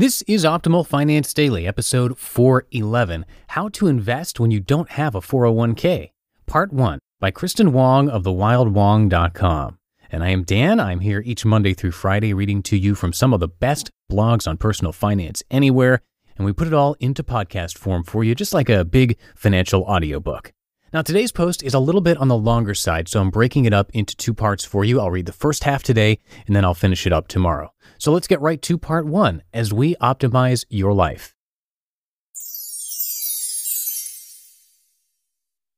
This is Optimal Finance Daily, episode 411 How to Invest When You Don't Have a 401k, Part 1 by Kristin Wong of thewildwong.com. And I am Dan. I'm here each Monday through Friday reading to you from some of the best blogs on personal finance anywhere. And we put it all into podcast form for you, just like a big financial audiobook. Now, today's post is a little bit on the longer side, so I'm breaking it up into two parts for you. I'll read the first half today, and then I'll finish it up tomorrow. So let's get right to part one as we optimize your life.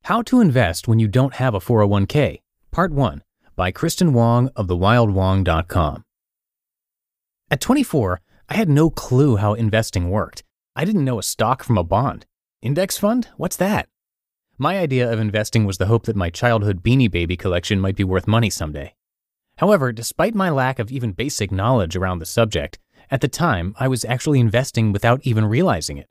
How to Invest When You Don't Have a 401k, Part 1 by Kristin Wong of thewildwong.com. At 24, I had no clue how investing worked. I didn't know a stock from a bond. Index fund? What's that? My idea of investing was the hope that my childhood Beanie Baby collection might be worth money someday. However, despite my lack of even basic knowledge around the subject, at the time I was actually investing without even realizing it.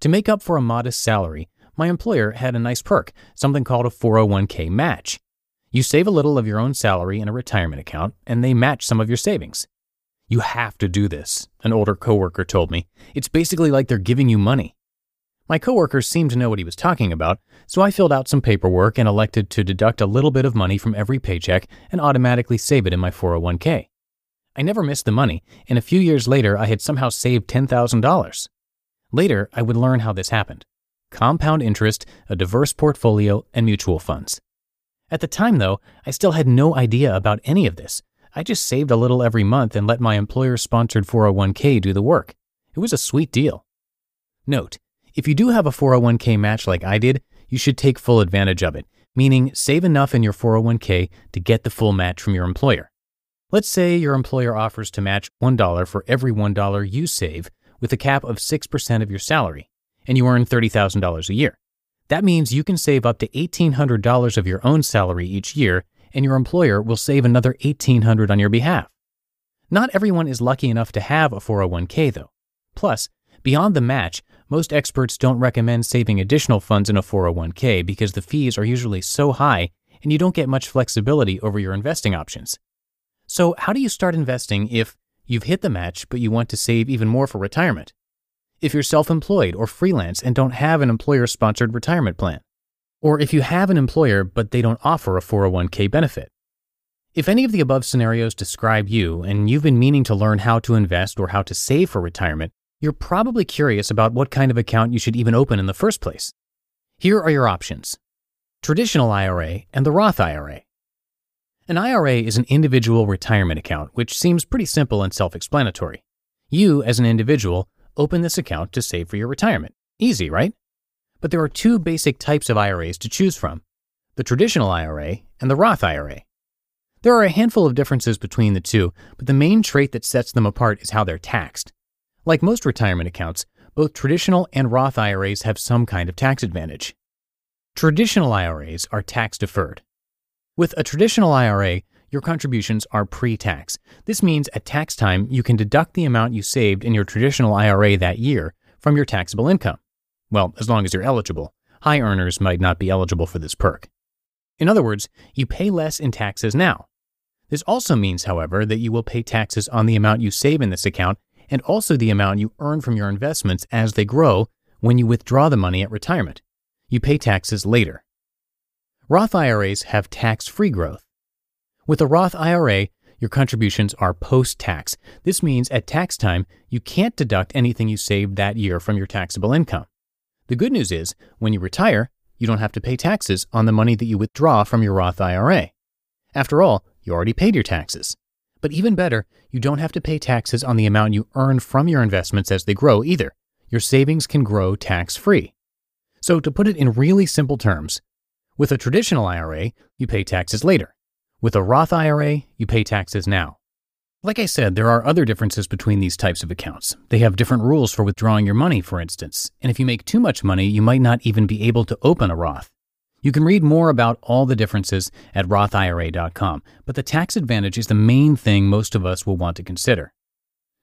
To make up for a modest salary, my employer had a nice perk, something called a 401k match. You save a little of your own salary in a retirement account, and they match some of your savings. You have to do this, an older coworker told me. It's basically like they're giving you money. My coworkers seemed to know what he was talking about, so I filled out some paperwork and elected to deduct a little bit of money from every paycheck and automatically save it in my 401k. I never missed the money, and a few years later I had somehow saved $10,000. Later, I would learn how this happened compound interest, a diverse portfolio, and mutual funds. At the time, though, I still had no idea about any of this. I just saved a little every month and let my employer sponsored 401k do the work. It was a sweet deal. Note, if you do have a 401k match like I did, you should take full advantage of it, meaning save enough in your 401k to get the full match from your employer. Let's say your employer offers to match $1 for every $1 you save with a cap of 6% of your salary, and you earn $30,000 a year. That means you can save up to $1,800 of your own salary each year, and your employer will save another $1,800 on your behalf. Not everyone is lucky enough to have a 401k, though. Plus, beyond the match, most experts don't recommend saving additional funds in a 401k because the fees are usually so high and you don't get much flexibility over your investing options. So, how do you start investing if you've hit the match but you want to save even more for retirement? If you're self employed or freelance and don't have an employer sponsored retirement plan? Or if you have an employer but they don't offer a 401k benefit? If any of the above scenarios describe you and you've been meaning to learn how to invest or how to save for retirement, you're probably curious about what kind of account you should even open in the first place. Here are your options traditional IRA and the Roth IRA. An IRA is an individual retirement account, which seems pretty simple and self explanatory. You, as an individual, open this account to save for your retirement. Easy, right? But there are two basic types of IRAs to choose from the traditional IRA and the Roth IRA. There are a handful of differences between the two, but the main trait that sets them apart is how they're taxed. Like most retirement accounts, both traditional and Roth IRAs have some kind of tax advantage. Traditional IRAs are tax deferred. With a traditional IRA, your contributions are pre tax. This means at tax time, you can deduct the amount you saved in your traditional IRA that year from your taxable income. Well, as long as you're eligible. High earners might not be eligible for this perk. In other words, you pay less in taxes now. This also means, however, that you will pay taxes on the amount you save in this account and also the amount you earn from your investments as they grow when you withdraw the money at retirement. You pay taxes later. Roth IRAs have tax free growth. With a Roth IRA, your contributions are post tax. This means at tax time, you can't deduct anything you saved that year from your taxable income. The good news is, when you retire, you don't have to pay taxes on the money that you withdraw from your Roth IRA. After all, you already paid your taxes. But even better, you don't have to pay taxes on the amount you earn from your investments as they grow either. Your savings can grow tax free. So, to put it in really simple terms, with a traditional IRA, you pay taxes later. With a Roth IRA, you pay taxes now. Like I said, there are other differences between these types of accounts. They have different rules for withdrawing your money, for instance, and if you make too much money, you might not even be able to open a Roth. You can read more about all the differences at rothira.com, but the tax advantage is the main thing most of us will want to consider.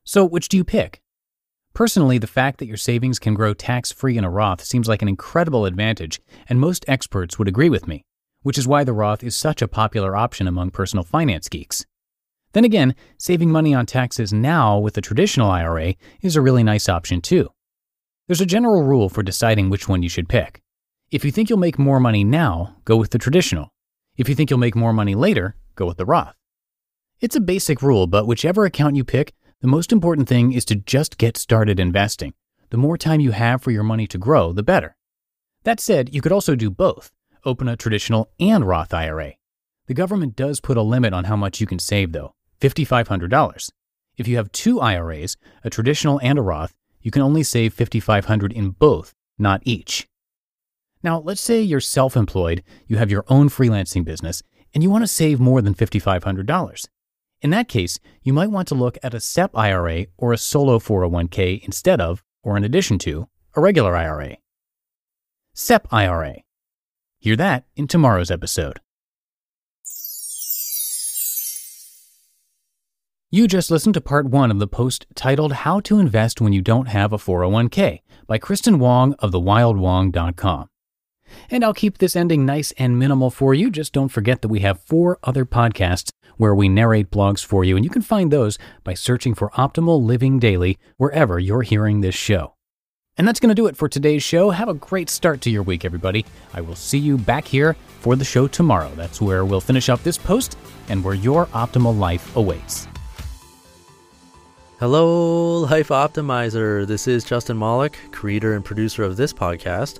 So, which do you pick? Personally, the fact that your savings can grow tax free in a Roth seems like an incredible advantage, and most experts would agree with me, which is why the Roth is such a popular option among personal finance geeks. Then again, saving money on taxes now with a traditional IRA is a really nice option too. There's a general rule for deciding which one you should pick. If you think you'll make more money now, go with the traditional. If you think you'll make more money later, go with the Roth. It's a basic rule, but whichever account you pick, the most important thing is to just get started investing. The more time you have for your money to grow, the better. That said, you could also do both open a traditional and Roth IRA. The government does put a limit on how much you can save, though $5,500. If you have two IRAs, a traditional and a Roth, you can only save 5,500 in both, not each. Now, let's say you're self employed, you have your own freelancing business, and you want to save more than $5,500. In that case, you might want to look at a SEP IRA or a solo 401k instead of, or in addition to, a regular IRA. SEP IRA. Hear that in tomorrow's episode. You just listened to part one of the post titled How to Invest When You Don't Have a 401k by Kristin Wong of thewildwong.com. And I'll keep this ending nice and minimal for you. Just don't forget that we have four other podcasts where we narrate blogs for you, and you can find those by searching for Optimal Living Daily wherever you're hearing this show. And that's going to do it for today's show. Have a great start to your week, everybody. I will see you back here for the show tomorrow. That's where we'll finish up this post and where your optimal life awaits. Hello, Life Optimizer. This is Justin Malik, creator and producer of this podcast,